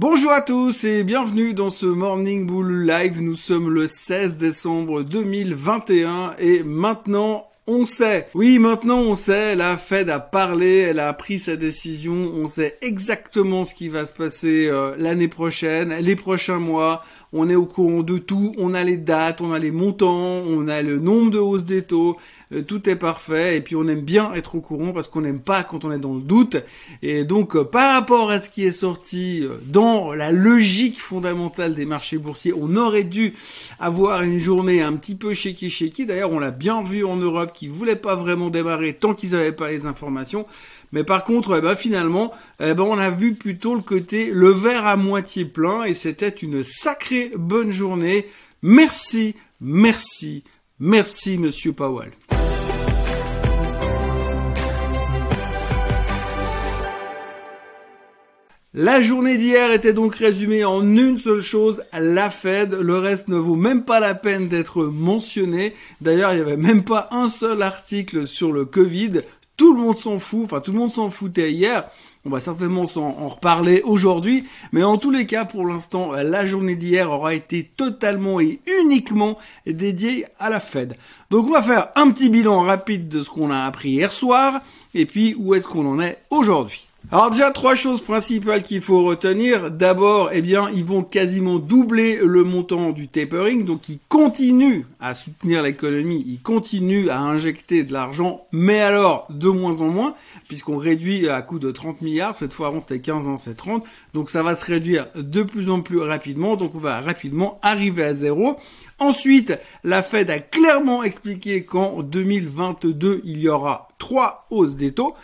Bonjour à tous et bienvenue dans ce Morning Bull Live. Nous sommes le 16 décembre 2021 et maintenant on sait, oui maintenant on sait, la Fed a parlé, elle a pris sa décision, on sait exactement ce qui va se passer euh, l'année prochaine, les prochains mois, on est au courant de tout, on a les dates, on a les montants, on a le nombre de hausses des taux, euh, tout est parfait et puis on aime bien être au courant parce qu'on n'aime pas quand on est dans le doute et donc euh, par rapport à ce qui est sorti euh, dans la logique fondamentale des marchés boursiers, on aurait dû avoir une journée un petit peu shaky shaky. D'ailleurs, on l'a bien vu en Europe qui voulait pas vraiment démarrer tant qu'ils n'avaient pas les informations. Mais par contre, eh ben, finalement, eh ben, on a vu plutôt le côté le verre à moitié plein et c'était une sacrée bonne journée. Merci, merci, merci Monsieur Powell. La journée d'hier était donc résumée en une seule chose, la Fed. Le reste ne vaut même pas la peine d'être mentionné. D'ailleurs, il n'y avait même pas un seul article sur le Covid. Tout le monde s'en fout, enfin tout le monde s'en foutait hier. On va certainement s'en en reparler aujourd'hui, mais en tous les cas, pour l'instant, la journée d'hier aura été totalement et uniquement dédiée à la Fed. Donc on va faire un petit bilan rapide de ce qu'on a appris hier soir, et puis où est-ce qu'on en est aujourd'hui? Alors déjà trois choses principales qu'il faut retenir. D'abord, eh bien, ils vont quasiment doubler le montant du tapering, donc ils continuent à soutenir l'économie, ils continuent à injecter de l'argent, mais alors de moins en moins, puisqu'on réduit à coût de 30 milliards. Cette fois, avant c'était 15, maintenant c'est 30, donc ça va se réduire de plus en plus rapidement. Donc on va rapidement arriver à zéro. Ensuite, la Fed a clairement expliqué qu'en 2022, il y aura trois hausses des taux.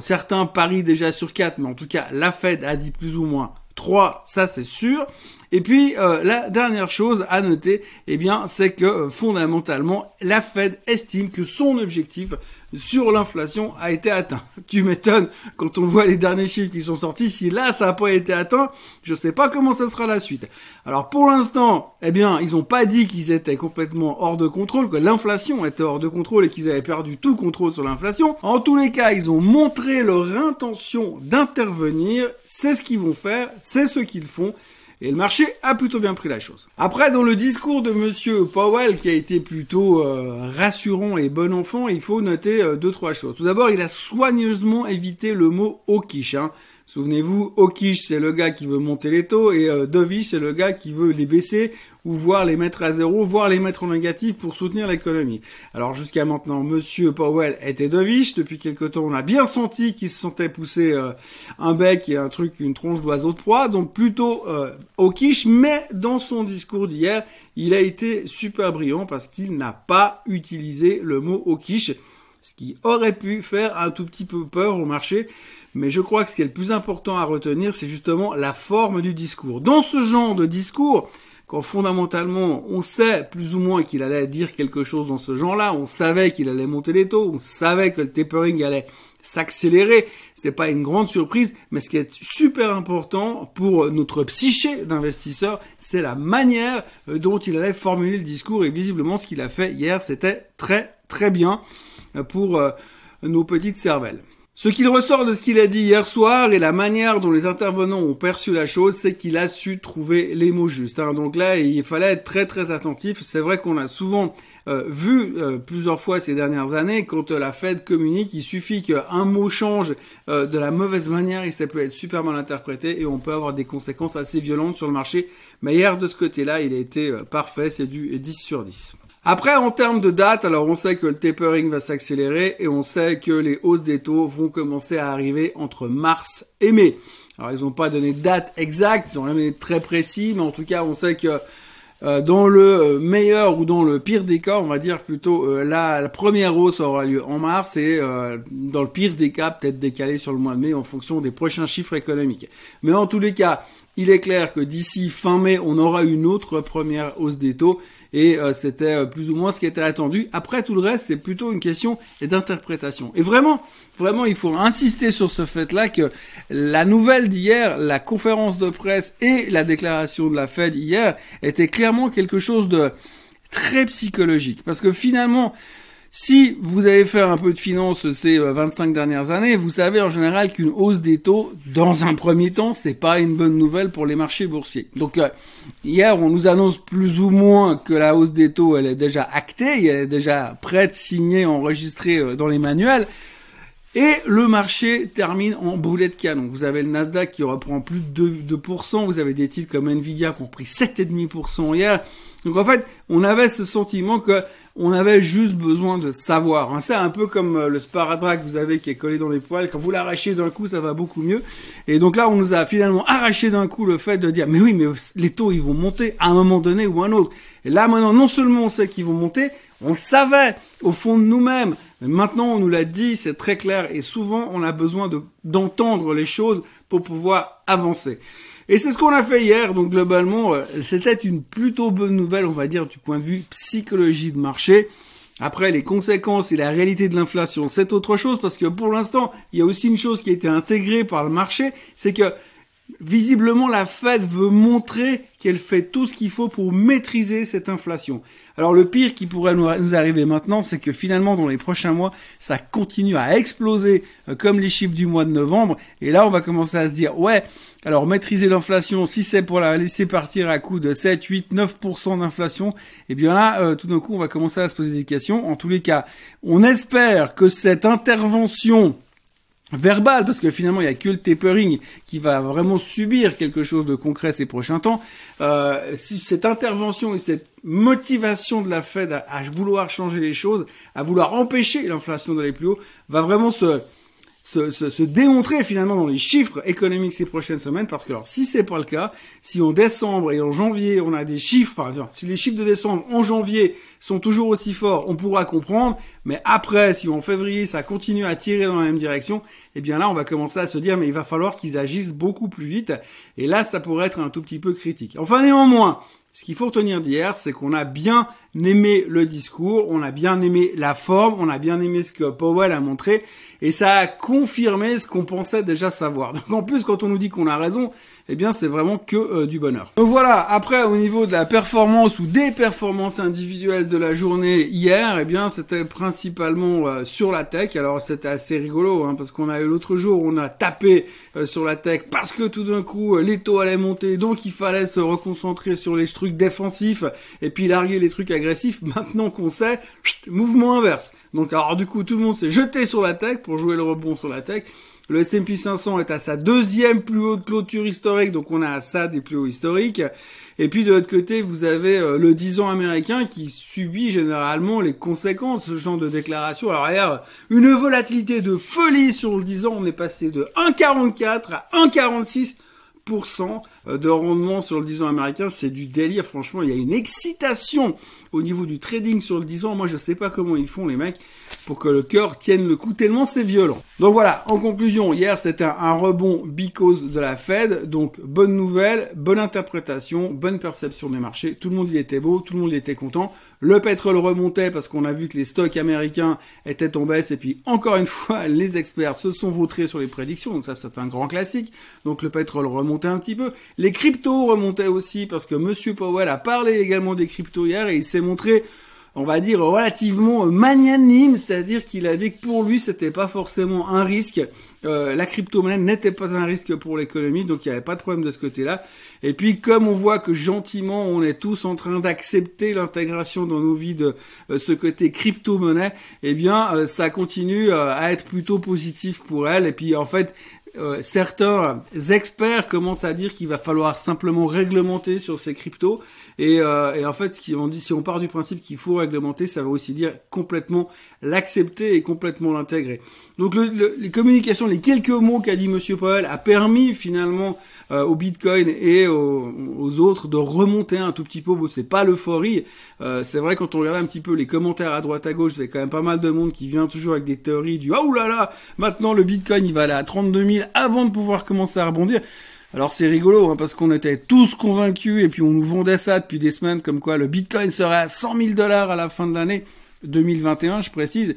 Certains parient déjà sur quatre, mais en tout cas, la Fed a dit plus ou moins trois, ça c'est sûr. Et puis euh, la dernière chose à noter, eh bien, c'est que euh, fondamentalement, la Fed estime que son objectif sur l'inflation a été atteint. Tu m'étonnes quand on voit les derniers chiffres qui sont sortis. Si là ça n'a pas été atteint, je sais pas comment ça sera la suite. Alors pour l'instant, eh bien, ils n'ont pas dit qu'ils étaient complètement hors de contrôle, que l'inflation était hors de contrôle et qu'ils avaient perdu tout contrôle sur l'inflation. En tous les cas, ils ont montré leur intention d'intervenir. C'est ce qu'ils vont faire, c'est ce qu'ils font. Et le marché a plutôt bien pris la chose. Après, dans le discours de Monsieur Powell, qui a été plutôt euh, rassurant et bon enfant, il faut noter euh, deux trois choses. Tout d'abord, il a soigneusement évité le mot hawkish. Hein. Souvenez-vous, Okish, c'est le gars qui veut monter les taux, et euh, Dovish, c'est le gars qui veut les baisser, ou voir les mettre à zéro, voire les mettre en négatif pour soutenir l'économie. Alors jusqu'à maintenant, Monsieur Powell était Dovish. Depuis quelque temps, on a bien senti qu'il se sentait pousser euh, un bec et un truc, une tronche d'oiseau de proie, donc plutôt euh, mais dans son discours d'hier, il a été super brillant parce qu'il n'a pas utilisé le mot Okish, ce qui aurait pu faire un tout petit peu peur au marché. Mais je crois que ce qui est le plus important à retenir, c'est justement la forme du discours. Dans ce genre de discours, quand fondamentalement on sait plus ou moins qu'il allait dire quelque chose dans ce genre-là, on savait qu'il allait monter les taux, on savait que le tapering allait s'accélérer, c'est pas une grande surprise, mais ce qui est super important pour notre psyché d'investisseur, c'est la manière euh, dont il allait formuler le discours et visiblement ce qu'il a fait hier, c'était très très bien euh, pour euh, nos petites cervelles. Ce qu'il ressort de ce qu'il a dit hier soir et la manière dont les intervenants ont perçu la chose, c'est qu'il a su trouver les mots justes. Hein. Donc là, il fallait être très très attentif. C'est vrai qu'on a souvent euh, vu euh, plusieurs fois ces dernières années, quand euh, la Fed communique, il suffit qu'un mot change de la mauvaise manière et ça peut être super mal interprété et on peut avoir des conséquences assez violentes sur le marché. Mais hier, de ce côté-là, il a été parfait, c'est du 10 sur 10. Après, en termes de date, alors on sait que le tapering va s'accélérer et on sait que les hausses des taux vont commencer à arriver entre mars et mai. Alors ils n'ont pas donné de date exacte, ils ont rien très précis, mais en tout cas on sait que euh, dans le euh, meilleur ou dans le pire des cas, on va dire plutôt euh, la première hausse aura lieu en mars et dans le pire des cas peut-être décalé sur le mois de mai en fonction des prochains chiffres économiques. Mais en tous les cas, il est clair que d'ici fin mai, on aura une autre première hausse des taux et euh, c'était euh, plus ou moins ce qui était attendu. Après tout le reste, c'est plutôt une question d'interprétation. Et vraiment, vraiment, il faut insister sur ce fait-là que la nouvelle d'hier, la conférence de presse et la déclaration de la Fed hier étaient clairement quelque chose de très psychologique parce que finalement Si vous avez fait un peu de finance ces 25 dernières années, vous savez en général qu'une hausse des taux, dans un premier temps, c'est pas une bonne nouvelle pour les marchés boursiers. Donc hier, on nous annonce plus ou moins que la hausse des taux, elle est déjà actée, elle est déjà prête, signée, enregistrée dans les manuels. Et le marché termine en boulet de canon. Vous avez le Nasdaq qui reprend plus de 2%, vous avez des titres comme Nvidia qui ont pris 7,5% hier. Donc en fait, on avait ce sentiment que on avait juste besoin de savoir. Hein. C'est un peu comme euh, le sparadrap que vous avez qui est collé dans les poils. Quand vous l'arrachez d'un coup, ça va beaucoup mieux. Et donc là, on nous a finalement arraché d'un coup le fait de dire, mais oui, mais les taux, ils vont monter à un moment donné ou un autre. Et là, maintenant, non seulement on sait qu'ils vont monter, on le savait au fond de nous-mêmes. Maintenant, on nous l'a dit, c'est très clair. Et souvent, on a besoin d'entendre les choses pour pouvoir avancer. Et c'est ce qu'on a fait hier. Donc globalement, euh, c'était une plutôt bonne nouvelle, on va dire, du point de vue psychologie de marché. Après, les conséquences et la réalité de l'inflation, c'est autre chose parce que pour l'instant, il y a aussi une chose qui a été intégrée par le marché, c'est que Visiblement, la Fed veut montrer qu'elle fait tout ce qu'il faut pour maîtriser cette inflation. Alors le pire qui pourrait nous arriver maintenant, c'est que finalement, dans les prochains mois, ça continue à exploser euh, comme les chiffres du mois de novembre. Et là, on va commencer à se dire, ouais, alors maîtriser l'inflation, si c'est pour la laisser partir à coup de 7, 8, 9% d'inflation, eh bien là, euh, tout d'un coup, on va commencer à se poser des questions. En tous les cas, on espère que cette intervention verbal, parce que finalement il y a que le tapering qui va vraiment subir quelque chose de concret ces prochains temps. Euh, si cette intervention et cette motivation de la Fed à vouloir changer les choses, à vouloir empêcher l'inflation d'aller plus haut, va vraiment se se, se, se, démontrer finalement dans les chiffres économiques ces prochaines semaines, parce que alors si c'est pas le cas, si en décembre et en janvier on a des chiffres, enfin, si les chiffres de décembre en janvier sont toujours aussi forts, on pourra comprendre, mais après si en février ça continue à tirer dans la même direction, eh bien là on va commencer à se dire mais il va falloir qu'ils agissent beaucoup plus vite, et là ça pourrait être un tout petit peu critique. Enfin néanmoins, ce qu'il faut retenir d'hier, c'est qu'on a bien aimé le discours, on a bien aimé la forme, on a bien aimé ce que Powell a montré, et ça a confirmé ce qu'on pensait déjà savoir. Donc en plus, quand on nous dit qu'on a raison, eh bien c'est vraiment que euh, du bonheur. Donc voilà, après au niveau de la performance ou des performances individuelles de la journée hier, eh bien c'était principalement euh, sur la tech. Alors c'était assez rigolo hein, parce qu'on a eu l'autre jour, on a tapé euh, sur la tech parce que tout d'un coup les taux allaient monter, donc il fallait se reconcentrer sur les trucs défensifs et puis larguer les trucs agressifs. Maintenant qu'on sait, mouvement inverse. Donc alors du coup tout le monde s'est jeté sur la tech pour jouer le rebond sur la tech. Le S&P 500 est à sa deuxième plus haute clôture historique, donc on a à ça des plus hauts historiques. Et puis de l'autre côté, vous avez euh, le 10 ans américain qui subit généralement les conséquences de ce genre de déclaration. Alors hier, une volatilité de folie sur le 10 ans, on est passé de 1,44 à 1,46% euh, de rendement sur le 10 ans américain, c'est du délire. Franchement, il y a une excitation au niveau du trading sur le 10 ans. Moi, je sais pas comment ils font, les mecs, pour que le cœur tienne le coup tellement c'est violent. Donc voilà, en conclusion, hier, c'était un rebond because de la Fed. Donc, bonne nouvelle, bonne interprétation, bonne perception des marchés. Tout le monde y était beau, tout le monde y était content. Le pétrole remontait parce qu'on a vu que les stocks américains étaient en baisse. Et puis, encore une fois, les experts se sont vautrés sur les prédictions. Donc ça, c'est un grand classique. Donc le pétrole remontait un petit peu. Les cryptos remontaient aussi parce que Monsieur Powell a parlé également des cryptos hier et il s'est montré on va dire relativement magnanime, c'est-à-dire qu'il a dit que pour lui c'était pas forcément un risque euh, la crypto-monnaie n'était pas un risque pour l'économie, donc il n'y avait pas de problème de ce côté-là. Et puis comme on voit que gentiment on est tous en train d'accepter l'intégration dans nos vies de euh, ce côté crypto-monnaie, eh bien euh, ça continue à être plutôt positif pour elle. Et puis en fait certains experts commencent à dire qu'il va falloir simplement réglementer sur ces cryptos. Et, et en fait, ce on dit, si on part du principe qu'il faut réglementer, ça va aussi dire complètement l'accepter et complètement l'intégrer. Donc le, les communications, les quelques mots qu'a dit Monsieur Powell a permis finalement euh, au Bitcoin et aux, autres de remonter un tout petit peu. Bon, c'est pas l'euphorie. Euh, c'est vrai quand on regarde un petit peu les commentaires à droite à gauche, c'est quand même pas mal de monde qui vient toujours avec des théories du oh là là, maintenant le Bitcoin il va aller à 32 000 avant de pouvoir commencer à rebondir. Alors c'est rigolo hein, parce qu'on était tous convaincus et puis on nous vendait ça depuis des semaines comme quoi le Bitcoin serait à 100 000 dollars à la fin de l'année 2021, je précise.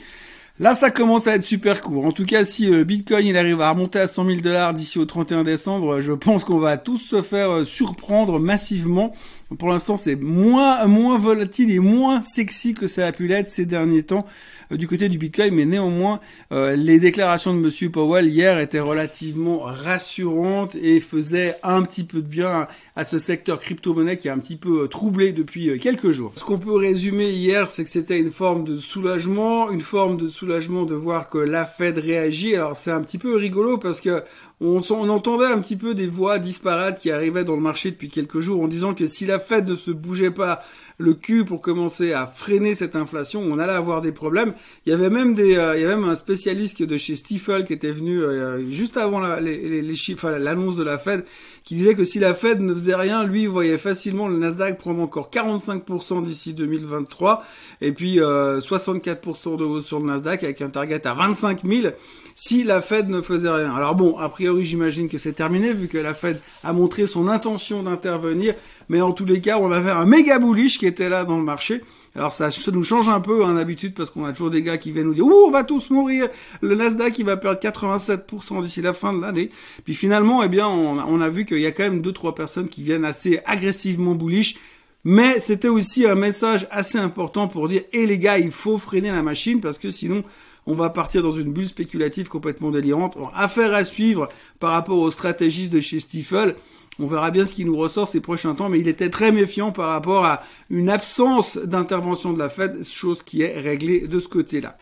Là, ça commence à être super court. En tout cas, si le Bitcoin il arrive à remonter à 100 000 dollars d'ici au 31 décembre, je pense qu'on va tous se faire surprendre massivement. Pour l'instant, c'est moins moins volatile et moins sexy que ça a pu l'être ces derniers temps. Euh, du côté du Bitcoin, mais néanmoins, euh, les déclarations de Monsieur Powell hier étaient relativement rassurantes et faisaient un petit peu de bien à ce secteur crypto-monnaie qui est un petit peu euh, troublé depuis quelques jours. Ce qu'on peut résumer hier, c'est que c'était une forme de soulagement, une forme de de voir que la Fed réagit. Alors c'est un petit peu rigolo parce que on, on, entendait un petit peu des voix disparates qui arrivaient dans le marché depuis quelques jours en disant que si la Fed ne se bougeait pas le cul pour commencer à freiner cette inflation, on allait avoir des problèmes. Il y avait même des, euh, il y avait même un spécialiste de chez Stifel qui était venu euh, juste avant les, chiffres, l'annonce de la Fed, qui disait que si la Fed ne faisait rien, lui voyait facilement le Nasdaq prendre encore 45% d'ici 2023 et puis 64% euh, de hausse sur le Nasdaq avec un target à 25 000 si la Fed ne faisait rien. Alors bon, a priori j'imagine que c'est terminé vu que la Fed a montré son intention d'intervenir, mais en tous les cas on avait un méga bullish qui était là dans le marché. Alors ça, ça nous change un peu hein, d'habitude parce qu'on a toujours des gars qui viennent nous dire ouh on va tous mourir, le Nasdaq il va perdre 87% d'ici la fin de l'année. Puis finalement eh bien on, a vu qu'il y a quand même deux trois personnes qui viennent assez agressivement bullish. Mais c'était aussi un message assez important pour dire, et eh, les gars, il faut freiner la machine parce que sinon, on va partir dans une bulle spéculative complètement délirante. affaire à suivre par rapport aux stratégistes de chez Stifel. On verra bien ce qui nous ressort ces prochains temps, mais il était très méfiant par rapport à une absence d'intervention de la Fed, chose qui est réglée de ce côté-là.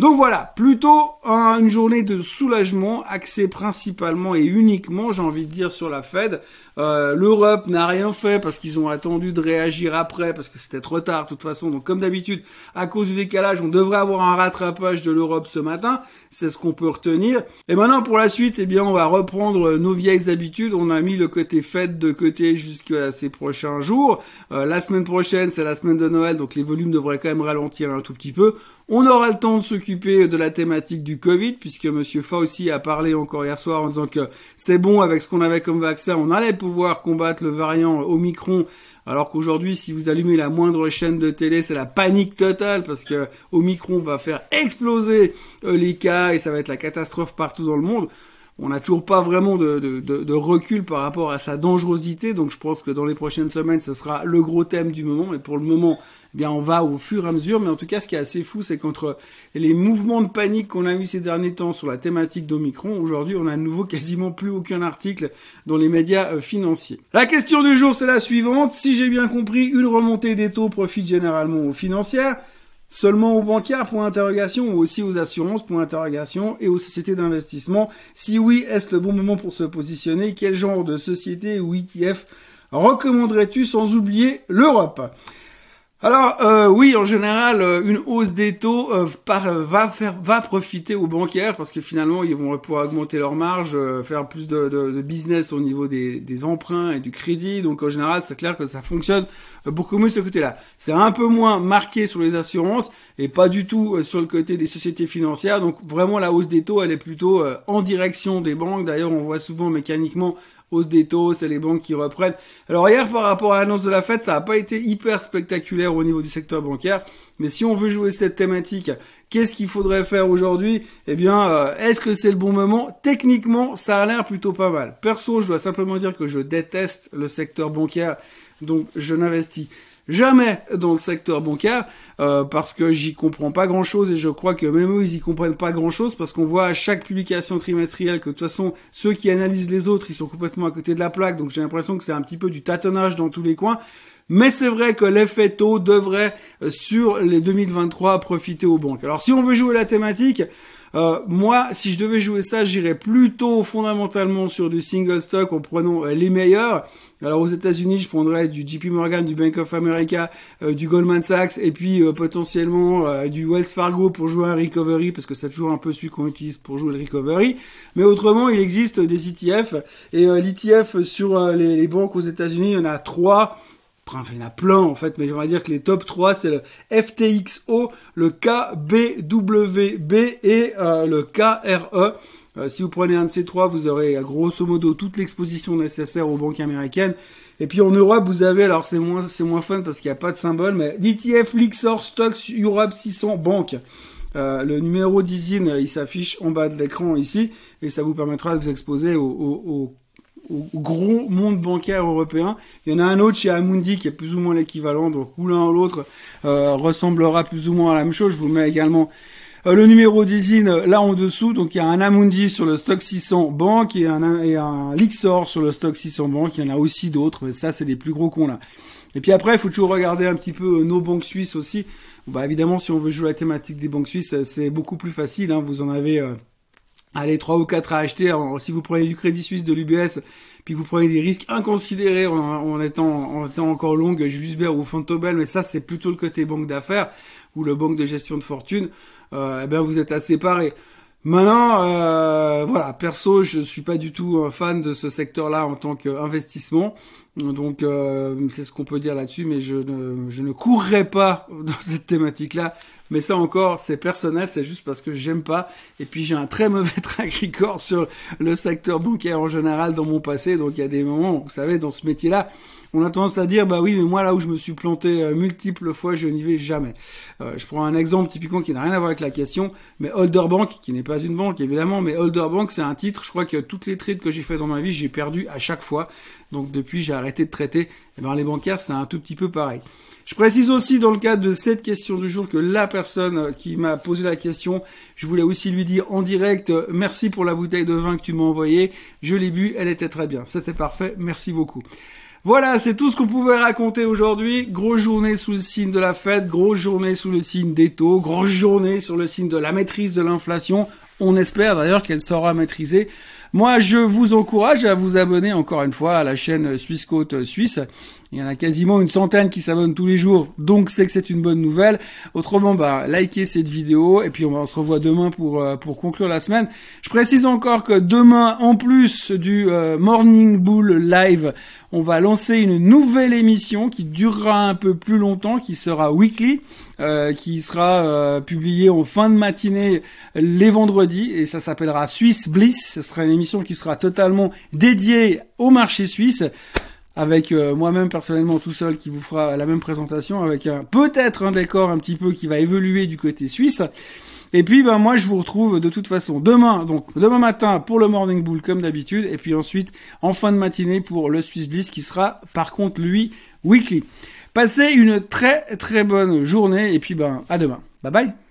Donc voilà, plutôt une journée de soulagement axée principalement et uniquement, j'ai envie de dire, sur la Fed. Euh, L'Europe n'a rien fait parce qu'ils ont attendu de réagir après, parce que c'était trop tard de toute façon. Donc comme d'habitude, à cause du décalage, on devrait avoir un rattrapage de l'Europe ce matin. C'est ce qu'on peut retenir. Et maintenant pour la suite, eh bien on va reprendre nos vieilles habitudes. On a mis le côté Fed de côté jusqu'à ces prochains jours. Euh, la semaine prochaine, c'est la semaine de Noël, donc les volumes devraient quand même ralentir un tout petit peu. On aura le temps de s'occuper de la thématique du Covid, puisque Monsieur Fauci a parlé encore hier soir en disant que c'est bon avec ce qu'on avait comme vaccin, on allait pouvoir combattre le variant Omicron. Alors qu'aujourd'hui, si vous allumez la moindre chaîne de télé, c'est la panique totale parce que Omicron va faire exploser euh, les cas et ça va être la catastrophe partout dans le monde on n'a toujours pas vraiment de, recul par rapport à sa dangerosité. Donc je pense que dans les prochaines semaines, ce sera le gros thème du moment. Et pour le moment, eh bien on va au fur et à mesure. Mais en tout cas, ce qui est assez fou, c'est qu'entre les mouvements de panique qu'on a eu ces derniers temps sur la thématique d'Omicron, aujourd'hui, on a à nouveau quasiment plus aucun article dans les médias euh, financiers. La question du jour, c'est la suivante. Si j'ai bien compris, une remontée des taux profite généralement aux financières. Seulement aux bancaires, point d'interrogation, ou aussi aux assurances, point d'interrogation, et aux sociétés d'investissement. Si oui, est-ce le bon moment pour se positionner? Quel genre de société ou ETF recommanderais-tu sans oublier l'Europe? Alors euh, oui, en général, euh, une hausse des taux euh, va faire va profiter aux bancaires parce que finalement ils vont pouvoir augmenter leurs marges, faire plus de, business au niveau des, emprunts et du crédit. Donc en général, c'est clair que ça fonctionne beaucoup mieux ce côté-là. C'est un peu moins marqué sur les assurances et pas du tout sur le côté des sociétés financières. Donc vraiment la hausse des taux, elle est plutôt en direction des banques. D'ailleurs, on voit souvent mécaniquement des taux, c'est les banques qui reprennent. Alors hier, par rapport à l'annonce de la fête, ça n'a pas été hyper spectaculaire au niveau du secteur bancaire. Mais si on veut jouer cette thématique, qu'est-ce qu'il faudrait faire aujourd'hui? Eh bien, euh, est-ce que c'est le bon moment? Techniquement, ça a l'air plutôt pas mal. Perso, je dois simplement dire que je déteste le secteur bancaire, donc je n'investis jamais dans le secteur bancaire euh, parce que j'y comprends pas grand chose et je crois que même eux ils y comprennent pas grand chose parce qu'on voit à chaque publication trimestrielle que de toute façon ceux qui analysent les autres ils sont complètement à côté de la plaque donc j'ai l'impression que c'est un petit peu du tâtonnage dans tous les coins mais c'est vrai que l'effet taux devrait euh, sur les 2023 profiter aux banques. Alors si on veut jouer la thématique, euh, moi, si je devais jouer ça, j'irais plutôt fondamentalement sur du single stock en prenant euh, les meilleurs. Alors aux États-Unis, je prendrais du JP Morgan, du Bank of America, euh, du Goldman Sachs et puis potentiellement du Wells Fargo pour jouer un recovery parce que c'est toujours un peu celui qu'on utilise pour jouer le recovery. Mais autrement, il existe des ETF et l'ETF sur les, les banques aux États-Unis, il y en a trois il y en a plein en fait, mais on va dire que les top 3 c'est le FTXO, le KBWB et euh, le KRE. Euh, si vous prenez un de ces trois, vous aurez grosso modo toute l'exposition nécessaire aux banques américaines. Et puis en Europe, vous avez, alors c'est moins, c'est moins fun parce qu'il n'y a pas de symbole, mais l'ETF Lixor Stocks Europe 600 Banque. le numéro d'ISIN, il s'affiche en bas de l'écran ici, et ça vous permettra de vous exposer au, au, au, gros monde bancaire européen. Il y en a un autre chez Amundi qui est plus ou moins l'équivalent, donc l'un ou l'autre ressemblera plus ou moins à la même chose. Je vous mets également euh, le numéro d'ISIN euh, là en dessous, donc il y a un Amundi sur le stock 600 banque et un, et un Lixor sur le stock 600 banque. Il y en a aussi d'autres, mais ça c'est les plus gros qu'on a. Et puis après, il faut toujours regarder un petit peu euh, nos banques suisses aussi. Bah évidemment, si on veut jouer la thématique des banques suisses, c'est beaucoup plus facile. Hein. Vous en avez, euh, allez, trois ou quatre à acheter. Alors, si vous prenez du Crédit Suisse, de l'UBS, puis vous prenez des risques inconsidérés en, étant, en étant encore longue Julius ou Fontobel, mais ça c'est plutôt le côté banque d'affaires ou le banque de gestion de fortune. Euh, eh bien vous êtes à séparer. Maintenant, euh, voilà, perso, je suis pas du tout un fan de ce secteur-là en tant qu'investissement. Donc, euh, c'est ce qu'on peut dire là-dessus, mais je ne, je ne courrai pas dans cette thématique-là. Mais ça encore, c'est personnel, c'est juste parce que j'aime pas. Et puis, j'ai un très mauvais track record sur le secteur bancaire en général dans mon passé. Donc, il y a des moments, vous savez, dans ce métier-là, on a tendance à dire bah oui mais moi là où je me suis planté euh, multiples fois je n'y vais jamais. Euh, je prends un exemple typiquement qui n'a rien à voir avec la question, mais Holder Bank qui n'est pas une banque évidemment, mais Holder Bank c'est un titre. Je crois que toutes les trades que j'ai fait dans ma vie j'ai perdu à chaque fois. Donc depuis j'ai arrêté de traiter. Eh ben les bancaires c'est un tout petit peu pareil. Je précise aussi dans le cadre de cette question du jour que la personne euh, qui m'a posé la question, je voulais aussi lui dire en direct merci pour la bouteille de vin que tu m'as envoyée. Je l'ai bu, elle était très bien. C'était parfait. Merci beaucoup. Voilà, c'est tout ce qu'on pouvait raconter aujourd'hui. Grosse journée sous le signe de la fête, grosse journée sous le signe des taux, grosse journée sur le signe de la maîtrise de l'inflation. On espère d'ailleurs qu'elle sera maîtrisée. Moi, je vous encourage à vous abonner encore une fois à la chaîne Suisse Côte Suisse. Il y en a quasiment une centaine qui s'abonnent tous les jours, donc c'est que c'est une bonne nouvelle. Autrement, bah, likez cette vidéo et puis on, se revoit demain pour euh, pour conclure la semaine. Je précise encore que demain, en plus du euh, Morning Bull Live, on va lancer une nouvelle émission qui durera un peu plus longtemps, qui sera weekly, euh, qui sera publiée en fin de matinée les vendredis et ça s'appellera Swiss Bliss. Ce sera une émission qui sera totalement dédiée au marché suisse avec euh, moi-même personnellement tout seul qui vous fera la même présentation avec un peut-être un décor un petit peu qui va évoluer du côté suisse. Et puis ben moi je vous retrouve de toute façon demain donc demain matin pour le Morning Bull comme d'habitude et puis ensuite en fin de matinée pour le Swiss Bliss qui sera par contre lui weekly. Passez une très très bonne journée et puis ben à demain. Bye bye.